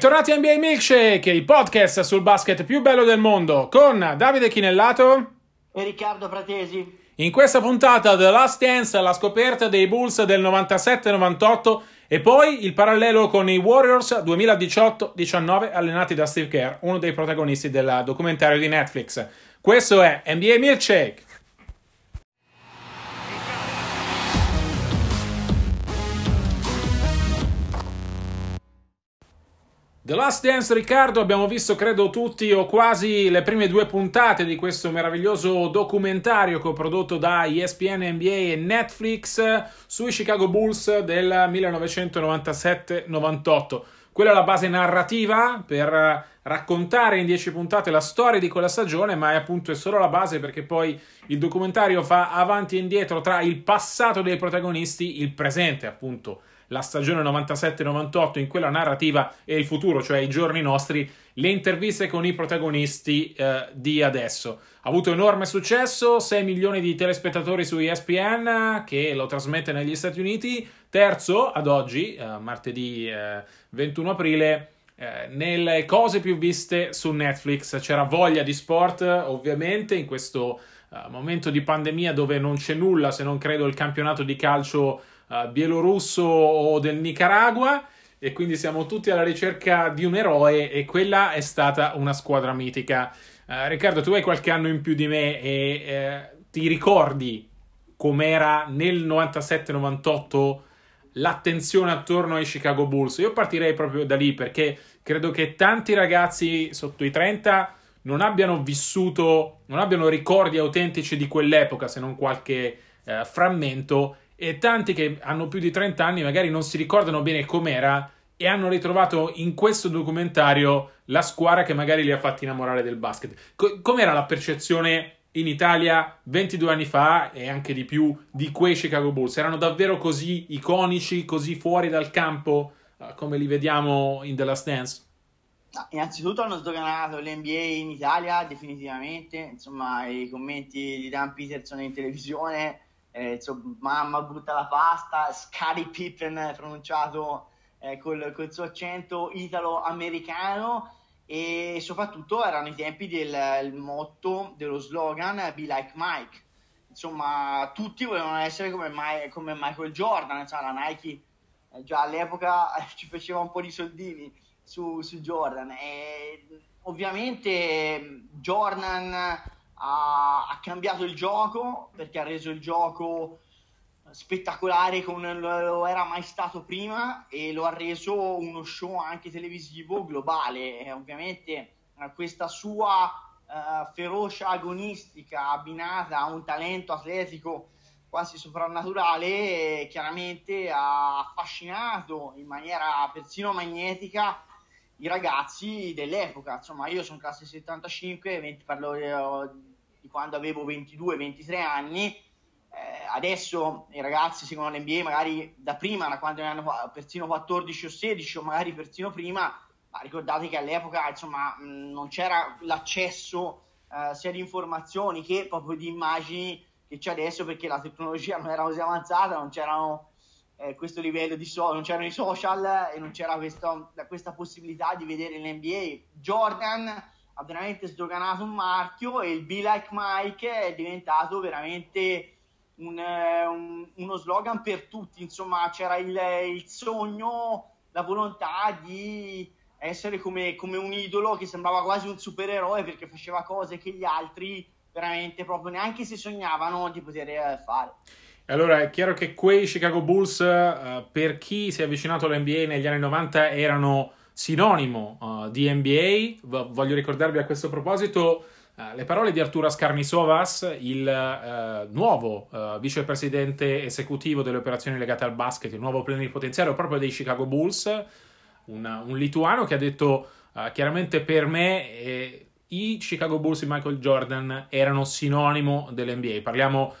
Bentornati a NBA Milkshake, il podcast sul basket più bello del mondo, con Davide Chinellato e Riccardo Fratesi. In questa puntata The Last Dance, la scoperta dei Bulls del 97-98 e poi il parallelo con i Warriors 2018-19 allenati da Steve Kerr, uno dei protagonisti del documentario di Netflix. Questo è NBA Milkshake. The Last Dance Riccardo abbiamo visto credo tutti o quasi le prime due puntate di questo meraviglioso documentario coprodotto da ESPN NBA e Netflix sui Chicago Bulls del 1997-98. Quella è la base narrativa per raccontare in dieci puntate la storia di quella stagione, ma è appunto è solo la base perché poi il documentario fa avanti e indietro tra il passato dei protagonisti, il presente appunto la stagione 97-98 in quella narrativa e il futuro, cioè i giorni nostri, le interviste con i protagonisti eh, di adesso. Ha avuto enorme successo, 6 milioni di telespettatori su ESPN che lo trasmette negli Stati Uniti, terzo ad oggi, eh, martedì eh, 21 aprile, eh, nelle cose più viste su Netflix. C'era voglia di sport, ovviamente, in questo uh, momento di pandemia dove non c'è nulla se non credo il campionato di calcio uh, bielorusso o del Nicaragua e quindi siamo tutti alla ricerca di un eroe e quella è stata una squadra mitica. Uh, Riccardo, tu hai qualche anno in più di me e eh, ti ricordi com'era nel 97-98 l'attenzione attorno ai Chicago Bulls? Io partirei proprio da lì perché credo che tanti ragazzi sotto i 30 non abbiano vissuto, non abbiano ricordi autentici di quell'epoca, se non qualche eh, frammento, e tanti che hanno più di 30 anni magari non si ricordano bene com'era e hanno ritrovato in questo documentario la squadra che magari li ha fatti innamorare del basket. Co- com'era la percezione in Italia 22 anni fa e anche di più di quei Chicago Bulls? Erano davvero così iconici, così fuori dal campo uh, come li vediamo in The Last Dance? No, innanzitutto hanno sdoganato l'NBA in Italia definitivamente, insomma i commenti di Dan Peterson in televisione eh, insomma, mamma butta la pasta, Scary Pippen pronunciato eh, col, col, suo accento italo-americano e soprattutto erano i tempi del motto, dello slogan Be Like Mike. Insomma, tutti volevano essere come, My, come Michael Jordan, insomma, la Nike eh, già all'epoca ci faceva un po' di soldini su, su Jordan e ovviamente Jordan ha, ha cambiato il gioco perché ha reso il gioco spettacolare come lo era mai stato prima e lo ha reso uno show anche televisivo globale. E ovviamente eh, questa sua uh, ferocia agonistica abbinata a un talento atletico quasi soprannaturale chiaramente ha affascinato in maniera persino magnetica i ragazzi dell'epoca. Insomma, io sono classe 75, 20, parlo eh, quando avevo 22-23 anni. Eh, adesso i ragazzi seguono l'NBA magari da prima, da quando ne hanno persino 14 o 16 o magari persino prima, ma ricordate che all'epoca insomma mh, non c'era l'accesso eh, sia di informazioni che proprio di immagini che c'è adesso perché la tecnologia non era così avanzata, non c'erano eh, questo livello di so- non c'erano i social e non c'era questo, questa possibilità di vedere l'NBA. Jordan ha veramente sdoganato un marchio e il Be Like Mike è diventato veramente un, eh, un, uno slogan per tutti, insomma c'era il, il sogno, la volontà di essere come, come, un idolo che sembrava quasi un supereroe perché faceva cose che gli altri veramente proprio neanche si sognavano di poter eh, fare. Allora, è chiaro che quei Chicago Bulls, uh, per chi si è avvicinato all'NBA negli anni 90, erano sinonimo uh, di NBA. V- voglio ricordarvi a questo proposito uh, le parole di Arturas Karnisovas, il uh, nuovo vicepresidente esecutivo delle operazioni legate al basket, il nuovo plenipotenziario proprio dei Chicago Bulls, un, un lituano che ha detto chiaramente per me eh, i Chicago Bulls di Michael Jordan erano sinonimo dell'NBA. Parliamo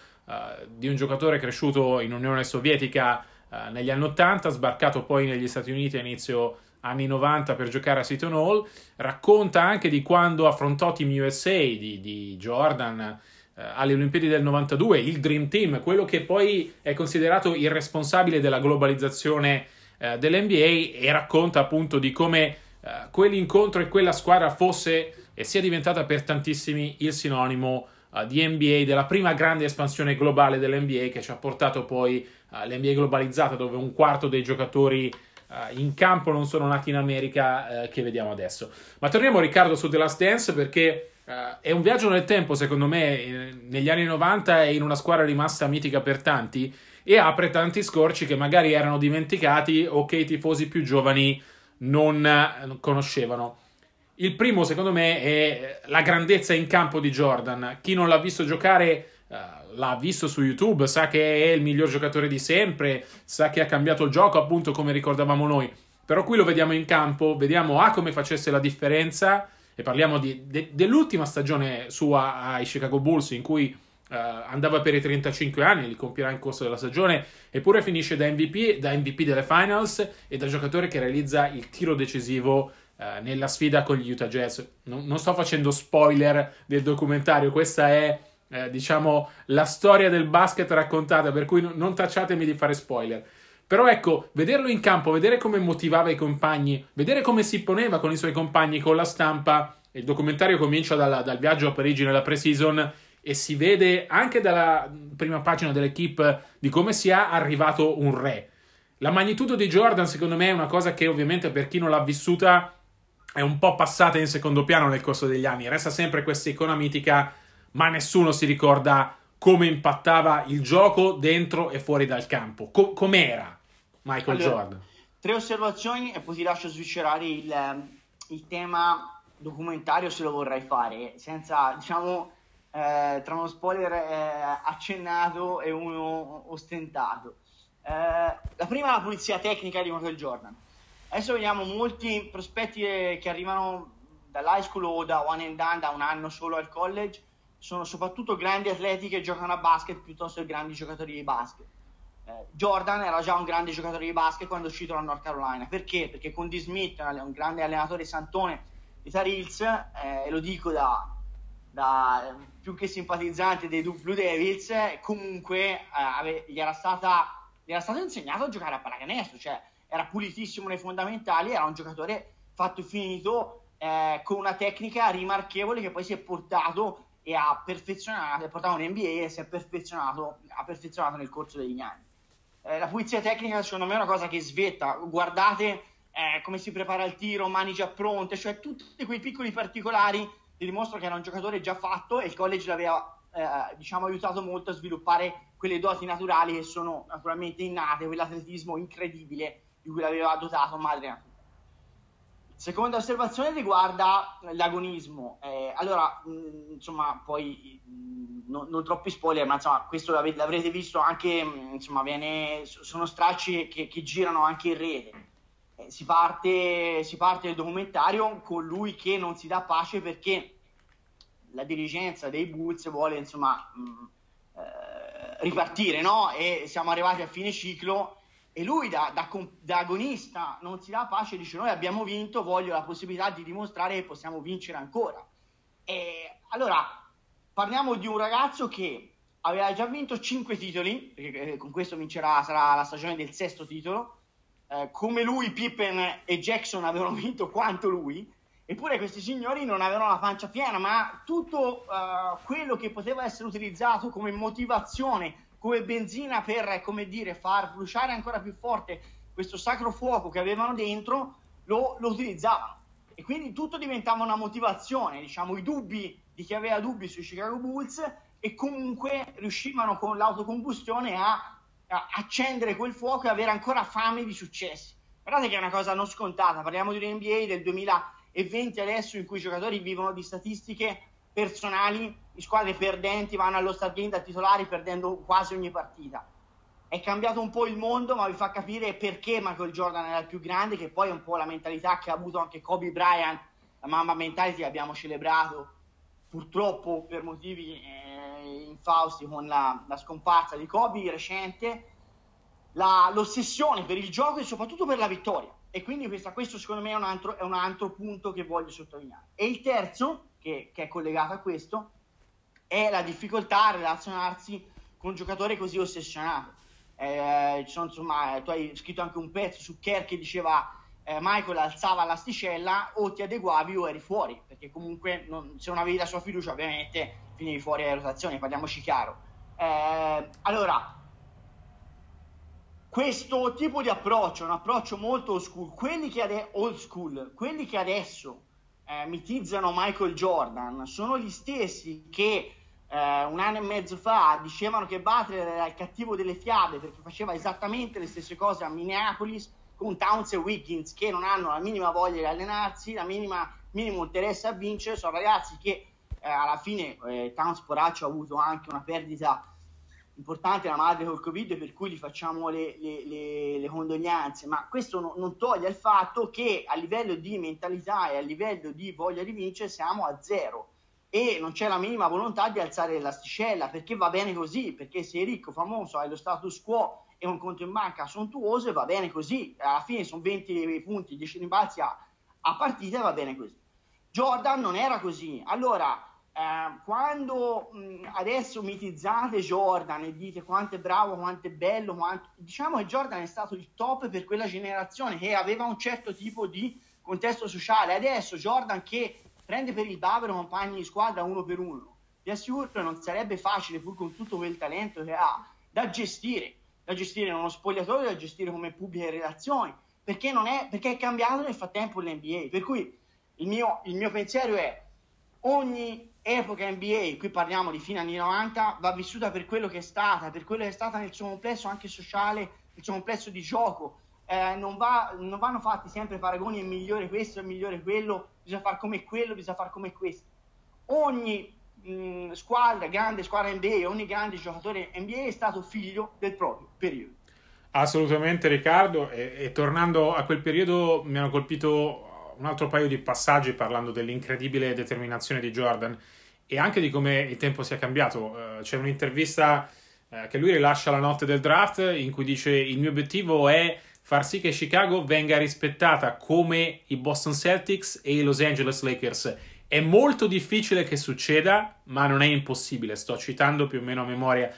di un giocatore cresciuto in Unione Sovietica negli anni 80, sbarcato poi negli Stati Uniti a inizio anni 90 per giocare a Seton Hall, racconta anche di quando affrontò Team USA di, di Jordan eh, alle Olimpiadi del 92, il Dream Team, quello che poi è considerato il responsabile della globalizzazione eh, dell'NBA e racconta appunto di come uh, quell'incontro e quella squadra fosse e sia diventata per tantissimi il sinonimo uh, di NBA, della prima grande espansione globale dell'NBA che ci ha portato poi all'NBA globalizzata dove un quarto dei giocatori in campo non sono nati in America che vediamo adesso. Ma torniamo Riccardo su The Last Dance perché Uh, è un viaggio nel tempo, secondo me, negli anni 90 è in una squadra rimasta mitica per tanti e apre tanti scorci che magari erano dimenticati o che i tifosi più giovani non conoscevano. Il primo, secondo me, è la grandezza in campo di Jordan. Chi non l'ha visto giocare l'ha visto su YouTube, sa che è il miglior giocatore di sempre, sa che ha cambiato il gioco, appunto come ricordavamo noi. Però qui lo vediamo in campo, vediamo A come facesse la differenza e parliamo di, de, dell'ultima stagione sua ai Chicago Bulls in cui uh, andava per i 35 anni, li compierà in corso della stagione, eppure finisce da MVP, da MVP delle finals e da giocatore che realizza il tiro decisivo uh, nella sfida con gli Utah Jazz. Non, non, sto facendo spoiler del documentario, questa è eh, diciamo la storia del basket raccontata, per cui non tacciatemi di fare spoiler. Però ecco, vederlo in campo, vedere come motivava i compagni, vedere come si poneva con i suoi compagni, con la stampa. Il documentario comincia dalla, dal viaggio a Parigi nella pre-season e si vede anche dalla prima pagina dell'equipe di come sia arrivato un re. La magnitudo di Jordan, secondo me, è una cosa che ovviamente per chi non l'ha vissuta è un po' passata in secondo piano nel corso degli anni. Resta sempre questa icona mitica, ma nessuno si ricorda come impattava il gioco dentro e fuori dal campo. Co- com'era? Michael allora, Jordan. Tre osservazioni e poi ti lascio switcherare il, ehm, il tema documentario se lo vorrai fare, senza, diciamo, eh, tra uno spoiler eh, accennato e uno ostentato. Eh, la prima è la pulizia tecnica di Michael Jordan. Adesso vediamo molti prospetti che arrivano dall'high school o da one and done, da un anno solo al college, sono soprattutto grandi atleti che giocano a basket piuttosto che grandi giocatori di basket eh, Jordan era già un grande giocatore di basket quando è uscito da North Carolina. Perché? Perché con D. Smith, un grande allenatore santone di Tar Heels, eh, e lo dico da, da, più che simpatizzante dei Blue Devils, comunque eh, ave, gli, era stata, gli, era stato insegnato a giocare a pallacanestro, cioè era pulitissimo nei fondamentali, era un giocatore fatto e finito eh, con una tecnica rimarchevole che poi si è portato e ha perfezionato, è portato in NBA e si è perfezionato, ha perfezionato nel corso degli anni. Eh, la pulizia tecnica secondo me è una cosa che svetta. Guardate eh, come si prepara il tiro, mani già pronte, cioè tutti quei piccoli particolari ti dimostrano che era un giocatore già fatto e il college l'aveva eh, diciamo, aiutato molto a sviluppare quelle doti naturali che sono naturalmente innate, quell'atletismo incredibile di cui l'aveva dotato madre natura. Seconda osservazione riguarda l'agonismo. Eh, allora, mh, insomma, poi mh, no, non troppi spoiler, ma insomma, questo l'avete, l'avrete visto anche, mh, insomma, viene, sono stracci che, che, girano anche in rete. Eh, si, parte, si parte il documentario con lui che non si dà pace perché la dirigenza dei Bulls vuole, insomma, eh, ripartire, no? E siamo arrivati a fine ciclo e lui da, da, da, agonista non si dà pace, dice noi abbiamo vinto, voglio la possibilità di dimostrare che possiamo vincere ancora. E allora parliamo di un ragazzo che aveva già vinto 5 titoli, perché eh, con questo vincerà, sarà la stagione del sesto titolo, eh, come lui Pippen e Jackson avevano vinto quanto lui, eppure questi signori non avevano la pancia piena, ma tutto uh, quello che poteva essere utilizzato come motivazione come benzina per, come dire, far bruciare ancora più forte questo sacro fuoco che avevano dentro, lo, lo utilizzavano. E quindi tutto diventava una motivazione, diciamo, i dubbi di chi aveva dubbi sui Chicago Bulls e comunque riuscivano con l'autocombustione a, a accendere quel fuoco e avere ancora fame di successi. Guardate che è una cosa non scontata, parliamo di un NBA del 2020 adesso in cui i giocatori vivono di statistiche personali, squadre perdenti vanno allo Stargame da titolari perdendo quasi ogni partita. È cambiato un po' il mondo, ma vi fa capire perché Michael Jordan era il più grande, che poi è un po' la mentalità che ha avuto anche Kobe Bryant, la mamma mentality abbiamo celebrato purtroppo per motivi eh, infausti con la, la, scomparsa di Kobe recente, la, l'ossessione per il gioco e soprattutto per la vittoria. E quindi questa, questo secondo me è un, altro, è un altro punto che voglio sottolineare. E il terzo, che, che è collegato a questo, è la difficoltà a relazionarsi con un giocatore così ossessionato. Eh, sono, insomma, tu hai scritto anche un pezzo su Kerr che diceva eh, Michael alzava l'asticella o ti adeguavi o eri fuori, perché comunque non, se non avevi la sua fiducia ovviamente finivi fuori alle rotazioni, parliamoci chiaro. Eh, allora, questo tipo di approccio, un approccio molto old school, quelli che, ade- old school, quelli che adesso eh, mitizzano Michael Jordan sono gli stessi che eh, un anno e mezzo fa dicevano che Butler era il cattivo delle fiabe perché faceva esattamente le stesse cose a Minneapolis con Towns e Wiggins che non hanno la minima voglia di allenarsi, la minima, minimo interesse a vincere, sono ragazzi che eh, alla fine eh, Towns Poraccio ha avuto anche una perdita importante la madre col covid per cui gli facciamo le, le, le, le condoglianze ma questo no, non toglie il fatto che a livello di mentalità e a livello di voglia di vincere siamo a zero. E non c'è la minima volontà di alzare l'asticella perché va bene così perché sei ricco, famoso, hai lo status quo e un conto in banca sontuoso e va bene così. Alla fine sono 20 punti, 10 rimbalzi a, a partita e va bene così. Jordan non era così. Allora eh, quando mh, adesso mitizzate Jordan e dite quanto è bravo, quanto è bello, quanto... diciamo che Jordan è stato il top per quella generazione che aveva un certo tipo di contesto sociale. Adesso Jordan che prende per il bavero compagni di squadra uno per uno, vi assicuro che non sarebbe facile, pur con tutto quel talento che ha, da gestire, da gestire in uno spogliatoio, da gestire come pubbliche relazioni, perché, non è, perché è cambiato nel frattempo l'NBA. Per cui il mio, il mio pensiero è ogni epoca NBA, qui parliamo di fine anni 90, va vissuta per quello che è stata, per quello che è stata nel suo complesso anche sociale, nel suo complesso di gioco. Eh, non, va, non, vanno fatti sempre paragoni è migliore questo, è migliore quello, bisogna fare come quello, bisogna fare come questo. Ogni mh, squadra, grande squadra NBA, ogni grande giocatore NBA è stato figlio del proprio periodo. Assolutamente Riccardo, e, e tornando a quel periodo mi hanno colpito un altro paio di passaggi parlando dell'incredibile determinazione di Jordan e anche di come il tempo sia cambiato. Uh, c'è un'intervista uh, che lui rilascia la notte del draft in cui dice il mio obiettivo è far sì che Chicago venga rispettata come i Boston Celtics e i Los Angeles Lakers. È molto difficile che succeda, ma non è impossibile. Sto citando più o meno a memoria.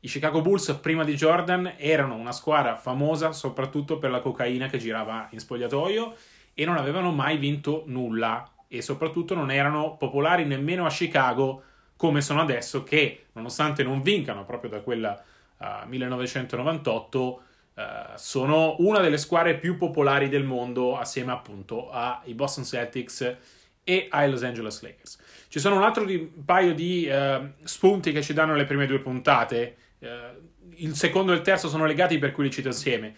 I Chicago Bulls prima di Jordan erano una squadra famosa soprattutto per la cocaina che girava in spogliatoio e non avevano mai vinto nulla e soprattutto non erano popolari nemmeno a Chicago come sono adesso che nonostante non vincano proprio da quella uh, 1998 uh, sono una delle squadre più popolari del mondo assieme appunto ai Boston Celtics e ai Los Angeles Lakers. Ci sono un altro di, paio di uh, spunti che ci danno le prime due puntate. Uh, il secondo e il terzo sono legati per cui li cito insieme.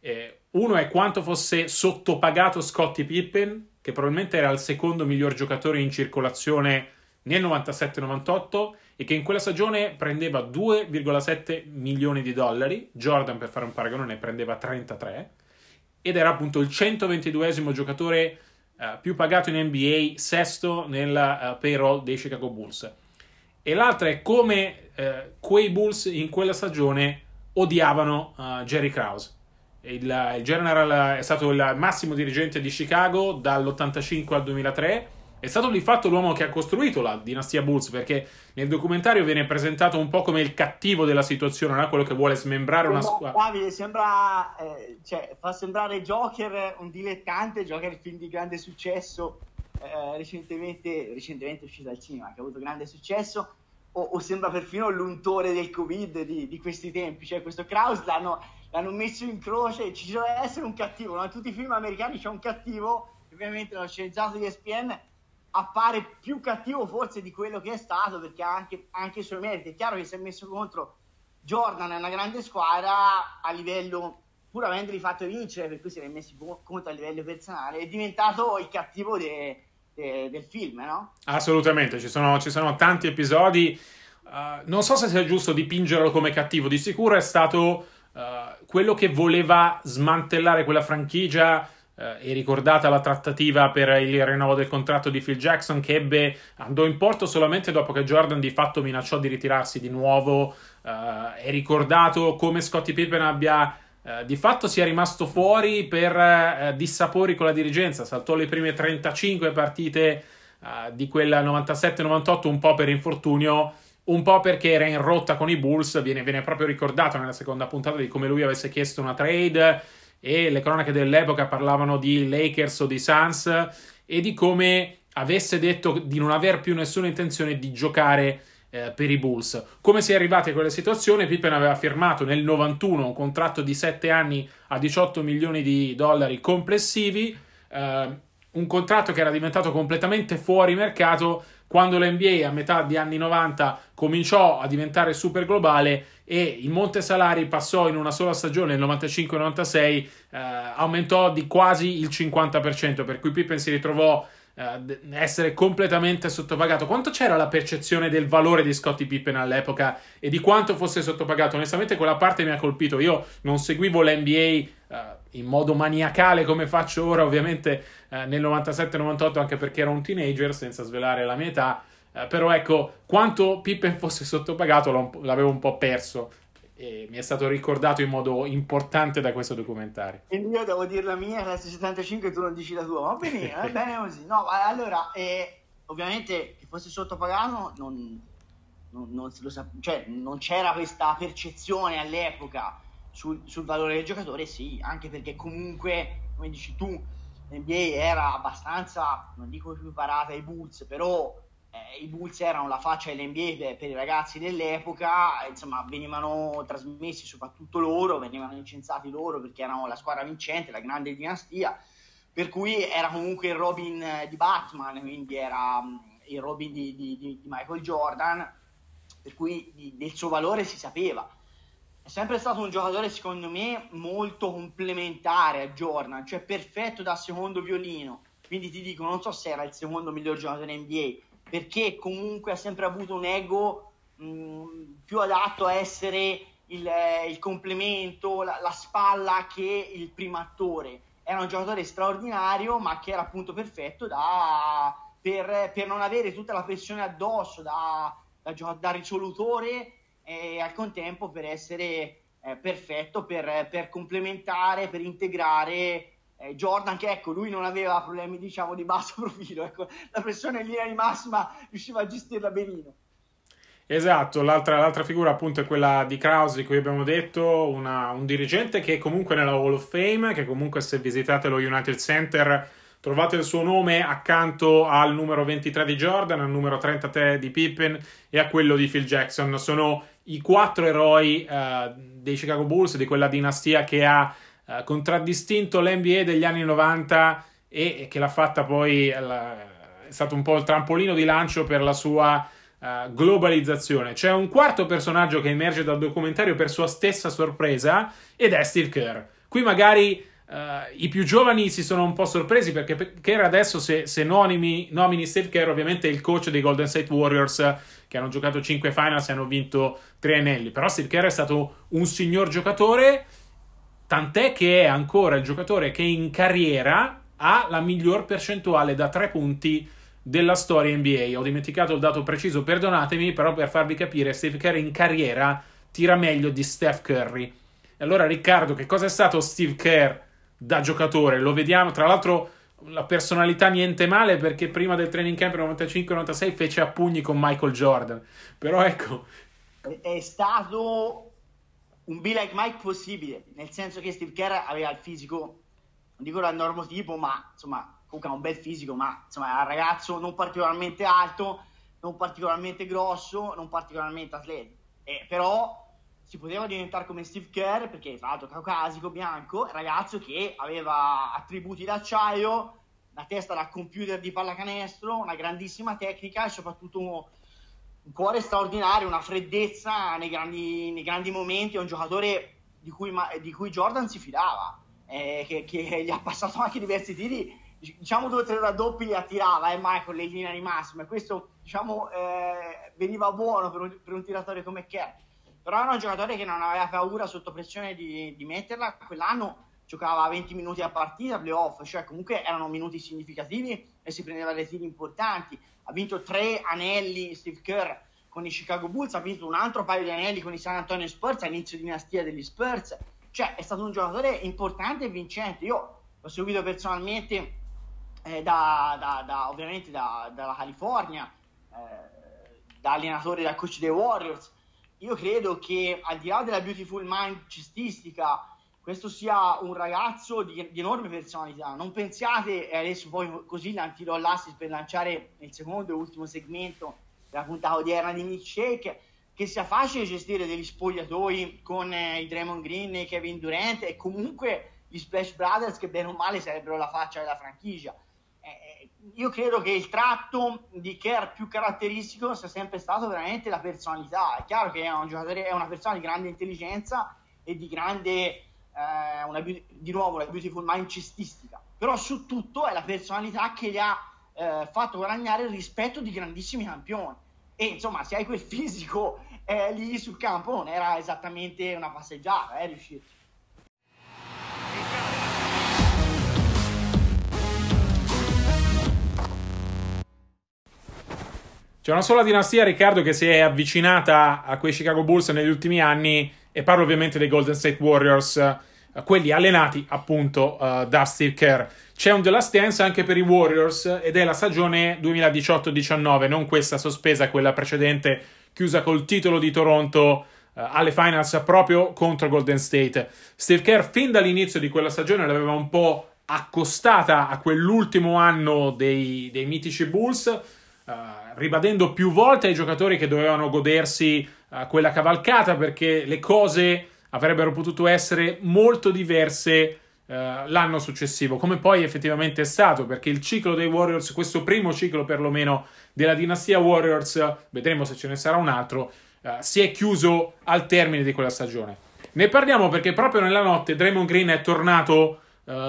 Eh, uno è quanto fosse sottopagato Scottie Pippen, che probabilmente era il secondo miglior giocatore in circolazione nel 97-98 e che in quella stagione prendeva 2,7 milioni di dollari. Jordan, per fare un paragone, ne prendeva 33 ed era appunto il 122esimo giocatore uh, più pagato in NBA, sesto nella uh, payroll dei Chicago Bulls. E l'altra è come uh, quei Bulls in quella stagione odiavano Jerry Krause il, il, General è stato il massimo dirigente di Chicago dall'85 al 2003. È stato di fatto l'uomo che ha costruito la dinastia Bulls perché nel documentario viene presentato un po' come il cattivo della situazione, no? quello che vuole smembrare una squadra. Davide sembra, eh, cioè, fa sembrare Joker un dilettante, Joker film di grande successo, eh, recentemente, recentemente uscito al cinema, che ha avuto grande successo, o, o sembra perfino l'untore del Covid di, di questi tempi. Cioè, questo Kraus l'hanno l'hanno messo in croce, ci deve essere un cattivo, no? in tutti i film americani c'è un cattivo, ovviamente lo sceneggiato di ESPN appare più cattivo forse di quello che è stato perché ha anche, anche i suoi meriti. È chiaro che si è messo contro Jordan, è una grande squadra a livello, pur avendoli fatto vincere, per cui si è messo contro a livello personale, è diventato il cattivo de, de, del film, no? Assolutamente, ci sono, ci sono tanti episodi. Uh, non so se sia giusto dipingerlo come cattivo, di sicuro è stato Uh, quello che voleva smantellare quella franchigia uh, è ricordata la trattativa per il rinnovo del contratto di Phil Jackson che ebbe, andò in porto solamente dopo che Jordan di fatto minacciò di ritirarsi di nuovo. Uh, è ricordato come Scottie Pippen abbia di fatto sia rimasto fuori per dissapori con la dirigenza. Saltò le prime 35 partite di quella 97-98 un po' per infortunio un po' perché era in rotta con i Bulls, viene, viene, proprio ricordato nella seconda puntata di come lui avesse chiesto una trade e le cronache dell'epoca parlavano di Lakers o di Suns e di come avesse detto di non aver più nessuna intenzione di giocare eh, per i Bulls. Come si è arrivati a quella situazione? Pippen aveva firmato nel 91 un contratto di 7 anni a 18 milioni di dollari complessivi, eh, un contratto che era diventato completamente fuori mercato quando l'NBA a metà degli anni 90 cominciò a diventare super globale e il monte salari passò in una sola stagione, nel 95-96, eh, aumentò di quasi il 50%, per cui Pippen si ritrovò eh, essere completamente sottopagato. Quanto c'era la percezione del valore di Scottie Pippen all'epoca e di quanto fosse sottopagato? Onestamente, quella parte mi ha colpito. Io non seguivo l'NBA eh, in modo maniacale come faccio ora, ovviamente eh, nel 97-98, anche perché ero un teenager, senza svelare la mia età. Eh, però ecco, quanto Pippen fosse sottopagato l'avevo un po' perso e mi è stato ricordato in modo importante da questo documentario. E io devo dire la mia, la 75 tu non dici la tua, va bene, va bene così. No, allora, eh, ovviamente che fosse sottopagato non, non, non, sa- cioè, non, c'era questa percezione all'epoca sul, sul, valore del giocatore, sì, anche perché comunque, come dici tu, l'NBA era abbastanza, non dico più parata ai Bulls, però eh, i Bulls erano la faccia dell'NBA per, per i ragazzi dell'epoca, insomma venivano trasmessi soprattutto loro, venivano incensati loro perché erano la squadra vincente, la grande dinastia, per cui era comunque il Robin di Batman, quindi era mm, il Robin di, di, di Michael Jordan, per cui di, del suo valore si sapeva. È sempre stato un giocatore, secondo me, molto complementare a Jordan, cioè perfetto da secondo violino. Quindi ti dico, non so se era il secondo miglior giocatore NBA, perché comunque ha sempre avuto un ego mh, più adatto a essere il, eh, il complemento, la, la, spalla che il primo attore. Era un giocatore straordinario, ma che era appunto perfetto da, per, per, non avere tutta la pressione addosso da, da, da risolutore e al contempo per essere eh, perfetto, per, per complementare, per integrare eh, Jordan che ecco lui non aveva problemi diciamo di basso profilo ecco, la pressione in linea di massima riusciva a gestirla benino Esatto, l'altra, l'altra, figura appunto è quella di Krause di cui abbiamo detto, una, un dirigente che è comunque nella Hall of Fame, che comunque se visitate lo United Center trovate il suo nome accanto al numero 23 di Jordan, al numero 33 di Pippen e a quello di Phil Jackson. Sono i quattro eroi uh, dei Chicago Bulls, di quella dinastia che ha eh, contraddistinto l'NBA degli anni 90 e, e che l'ha fatta poi, la, è stato un po' il trampolino di lancio per la sua uh, globalizzazione. C'è un quarto personaggio che emerge dal documentario per sua stessa sorpresa ed è Steve Kerr. Qui magari Uh, I più giovani si sono un po' sorpresi perché Kerr adesso, se, se nomini, nomini, Steve Kerr, ovviamente è il coach dei Golden State Warriors che hanno giocato 5 finals e hanno vinto 3 anelli. Però Steve Kerr è stato un signor giocatore Tant'è che è ancora il giocatore che in carriera ha la miglior percentuale da tre punti della storia NBA. Ho dimenticato il dato preciso, perdonatemi, però per farvi capire, Steve Curry in carriera tira meglio di Steph Curry. Allora Riccardo, che cosa è stato Steve Kerr da giocatore? Lo vediamo, tra l'altro la personalità niente male perché prima del training camp 95-96 fece a pugni con Michael Jordan. Però ecco... È stato un be like Mike possibile, nel senso che Steve Kerr aveva il fisico, non dico dal normotipo, ma insomma, comunque ha un bel fisico, ma insomma, era un ragazzo non particolarmente alto, non particolarmente grosso, non particolarmente atletico. Eh, però si poteva diventare come Steve Kerr, perché tra l'altro caucasico, bianco, ragazzo che aveva attributi d'acciaio, la testa da computer di pallacanestro, una grandissima tecnica e soprattutto un cuore straordinario, una freddezza nei grandi, nei grandi momenti, è un giocatore di cui, di cui Jordan si fidava, eh, che, che, gli ha passato anche diversi tiri, diciamo due o tre raddoppi li attirava, eh, Michael, le linee di massima, e questo diciamo, eh, veniva buono per un, per un, tiratore come Kerr. Però era un giocatore che non aveva paura sotto pressione di, di metterla, quell'anno giocava 20 minuti a partita, playoff, cioè comunque erano minuti significativi e si prendeva dei tiri importanti ha vinto tre anelli Steve Kerr con i Chicago Bulls, ha vinto un altro paio di anelli con i San Antonio Spurs all'inizio dinastia degli Spurs, cioè è stato un giocatore importante e vincente. Io l'ho seguito personalmente eh, da, da, da, ovviamente dalla California, eh, da allenatore, da coach dei Warriors. Io credo che al di là della beautiful mind cestistica questo sia un ragazzo di, di, enorme personalità. Non pensiate, e adesso poi così lantirò l'assist per lanciare il secondo e ultimo segmento della puntata odierna di Milkshake, che sia facile gestire degli spogliatoi con eh, i Draymond Green e Kevin Durant e comunque gli Splash Brothers che bene o male sarebbero la faccia della franchigia. Io credo che il tratto di Kerr più caratteristico sia sempre stato veramente la personalità. È chiaro che è un giocatore, è una persona di grande intelligenza e di grande, eh, una, di nuovo, una beautiful mind cestistica. Però su tutto è la personalità che gli ha eh, fatto guadagnare il rispetto di grandissimi campioni. E insomma, se hai quel fisico eh, lì sul campo non era esattamente una passeggiata, eh, riuscirci. C'è una sola dinastia, Riccardo, che si è avvicinata a quei Chicago Bulls negli ultimi anni, e parlo ovviamente dei Golden State Warriors, eh, quelli allenati appunto uh, da Steve Kerr. C'è un The Last Dance anche per i Warriors ed è la stagione 2018-19, non questa sospesa, quella precedente, chiusa col titolo di Toronto uh, alle finals proprio contro Golden State. Steve Kerr fin dall'inizio di quella stagione l'aveva un po' accostata a quell'ultimo anno dei, dei mitici Bulls, uh, ribadendo più volte ai giocatori che dovevano godersi uh, quella cavalcata perché le cose avrebbero potuto essere molto diverse Uh, l'anno successivo, come poi effettivamente è stato, perché il ciclo dei Warriors, questo primo ciclo perlomeno della dinastia Warriors, vedremo se ce ne sarà un altro, si è chiuso al termine di quella stagione. Ne parliamo perché proprio nella notte Draymond Green è tornato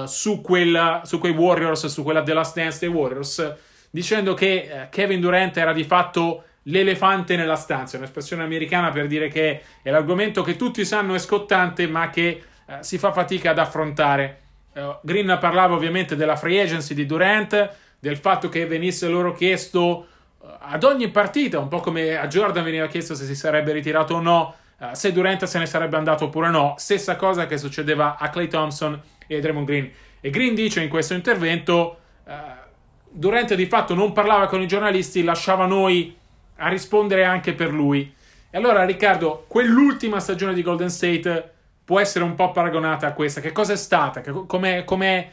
su, quella, su, quei Warriors, su quella The Last Dance dei Warriors, dicendo che Kevin Durant era di fatto l'elefante nella stanza, un'espressione americana per dire che è l'argomento che tutti sanno è scottante, ma che eh, si fa fatica ad affrontare. Uh, Green parlava ovviamente della free agency di Durant, del fatto che venisse loro chiesto uh, ad ogni partita, un po' come a Jordan veniva chiesto se si sarebbe ritirato o no, uh, se Durant se ne sarebbe andato oppure no. Stessa cosa che succedeva a Clay Thompson e a Draymond Green. E Green dice in questo intervento: Durant di fatto non parlava con i giornalisti, lasciava noi a rispondere anche per lui. E allora, Riccardo, quell'ultima stagione di Golden State può essere un po' paragonata a questa. Che cosa è stata? Come, come,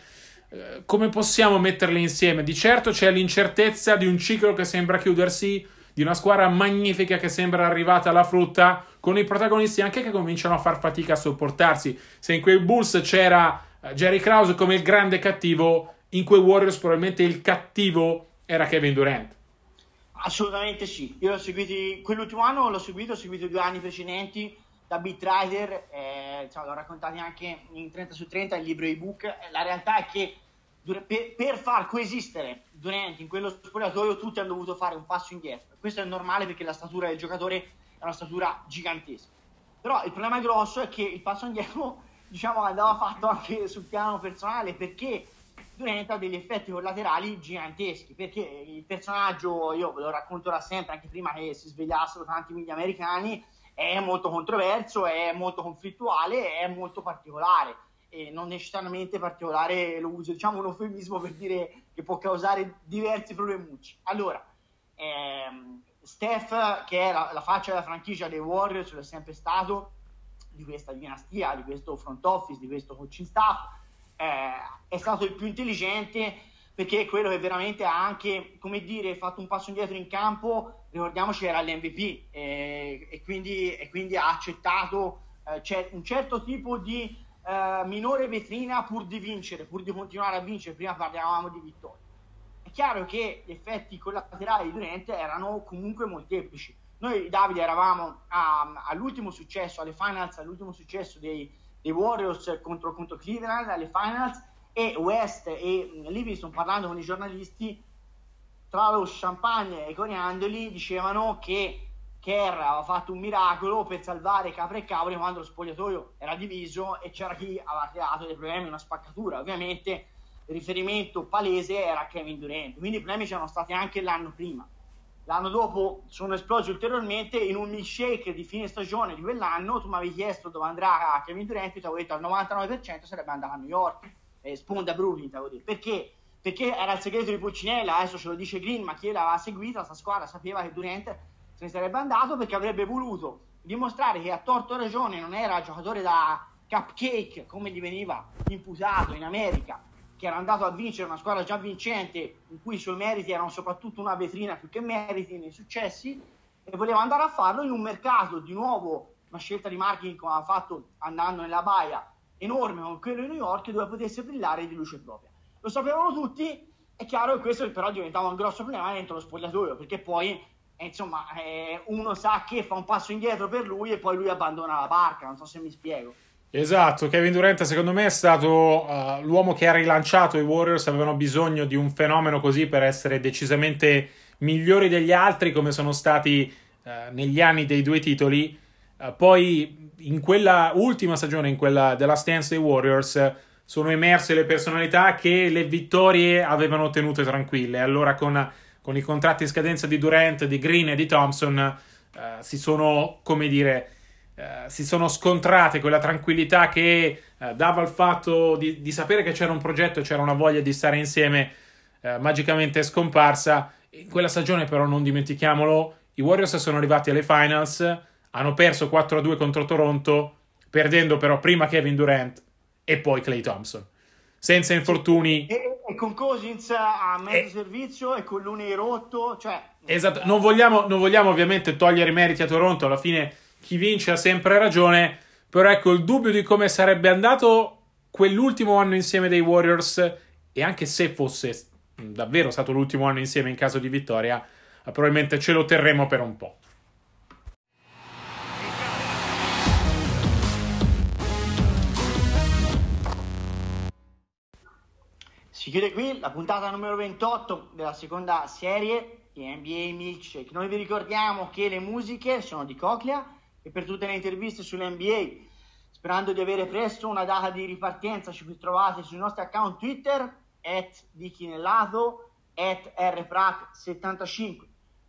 eh, come possiamo metterle insieme? Di certo c'è l'incertezza di un ciclo che sembra chiudersi, di una squadra magnifica che sembra arrivata alla frutta, con i protagonisti anche che cominciano a far fatica a sopportarsi. Se in quei Bulls c'era eh, Jerry Krause come il grande cattivo, in quei Warriors probabilmente il cattivo era Kevin Durant. Assolutamente sì, io l'ho seguito quell'ultimo anno, l'ho seguito, ho seguito due anni precedenti da beat writer, eh, cioè, l'ho raccontato anche in 30 su 30 il libro ebook. La realtà è che per, per far coesistere Durant in quello spogliatoio tutti hanno dovuto fare un passo indietro. Questo è normale perché la statura del giocatore è una statura gigantesca. Però il problema grosso è che il passo indietro diciamo, andava fatto anche sul piano personale perché Ha degli effetti collaterali giganteschi perché il personaggio, io ve lo racconto da sempre, anche prima che si svegliassero tanti media americani, è molto controverso, è molto conflittuale, è molto particolare. E non necessariamente particolare lo uso, diciamo un eufemismo per dire che può causare diversi problemucci. Allora, ehm, Steph, che è la, la, faccia della franchigia dei Warriors, è sempre stato di questa dinastia, di questo front office, di questo coaching staff, è stato il più intelligente perché è quello che veramente ha anche, come dire, fatto un passo indietro in campo, ricordiamoci era l'MVP eh, e, quindi, e, quindi, ha accettato eh, un certo tipo di eh, minore vetrina pur di vincere, pur di continuare a vincere, prima parlavamo di vittoria. È chiaro che gli effetti collaterali di Durant erano comunque molteplici. Noi, Davide, eravamo a, all'ultimo successo, alle finals, all'ultimo successo dei, dei Warriors contro, contro Cleveland, alle finals, e West e Livingston parlando con i giornalisti tra lo champagne e i coriandoli dicevano che Kerr aveva fatto un miracolo per salvare capre e cavoli quando lo spogliatoio era diviso e c'era chi aveva creato dei problemi, una spaccatura. Ovviamente il riferimento palese era Kevin Durant. Quindi i problemi c'erano stati anche l'anno prima l'anno dopo sono esplosi ulteriormente in un milkshake di fine stagione di quell'anno. Tu mi avevi chiesto dove andrà Kevin Durant ti avevo detto al 99% sarebbe andato a New York. Eh, sponda Brooklyn, perché? Perché era il segreto di Pulcinella, adesso ce lo dice Green, ma chi l'aveva seguita, questa squadra sapeva che Durant se ne sarebbe andato perché avrebbe voluto dimostrare che a torto ragione non era giocatore da Cupcake, come gli veniva imputato in America, che era andato a vincere una squadra già vincente, in cui i suoi meriti erano soprattutto una vetrina più che meriti nei successi, e voleva andare a farlo in un mercato di nuovo, una scelta di marketing come ha fatto andando nella baia enorme come quello di New York, dove potesse brillare di luce propria. Lo sapevano tutti, è chiaro che questo però diventava un grosso problema dentro lo spogliatoio, perché poi eh, insomma eh, uno sa che fa un passo indietro per lui e poi lui abbandona la barca, non so se mi spiego. Esatto, Kevin Durant secondo me è stato uh, l'uomo che ha rilanciato i Warriors, avevano bisogno di un fenomeno così per essere decisamente migliori degli altri come sono stati uh, negli anni dei due titoli. Uh, poi in quella ultima stagione, in quella della stance dei Warriors, sono emerse le personalità che le vittorie avevano tenute tranquille. Allora con, con i contratti in scadenza di Durant, di Green e di Thompson si sono, come dire eh, si sono scontrate quella tranquillità che eh, dava il fatto di, di, sapere che c'era un progetto e c'era una voglia di stare insieme eh, magicamente scomparsa. In quella stagione, però, non dimentichiamolo, i Warriors sono arrivati alle finals, hanno perso 4-2 contro Toronto, perdendo però prima Kevin Durant e poi Clay Thompson. Senza infortuni. E, e con Cousins a mezzo e... servizio e con l'Uni rotto, cioè... Esatto, non vogliamo, non vogliamo ovviamente togliere i meriti a Toronto, alla fine chi vince ha sempre ragione, però ecco il dubbio di come sarebbe andato quell'ultimo anno insieme dei Warriors e anche se fosse davvero stato l'ultimo anno insieme in caso di vittoria, probabilmente ce lo terremo per un po'. Si chiude qui la puntata numero 28 della seconda serie di NBA Milkshake. Noi vi ricordiamo che le musiche sono di Coclea e per tutte le interviste sull'NBA. Sperando di avere presto una data di ripartenza, ci trovate sui nostri account Twitter, at Dichinellato, at rprac75.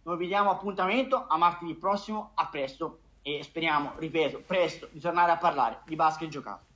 Noi vi diamo appuntamento a martedì prossimo, a presto e speriamo, ripeto, presto di tornare a parlare di basket giocato.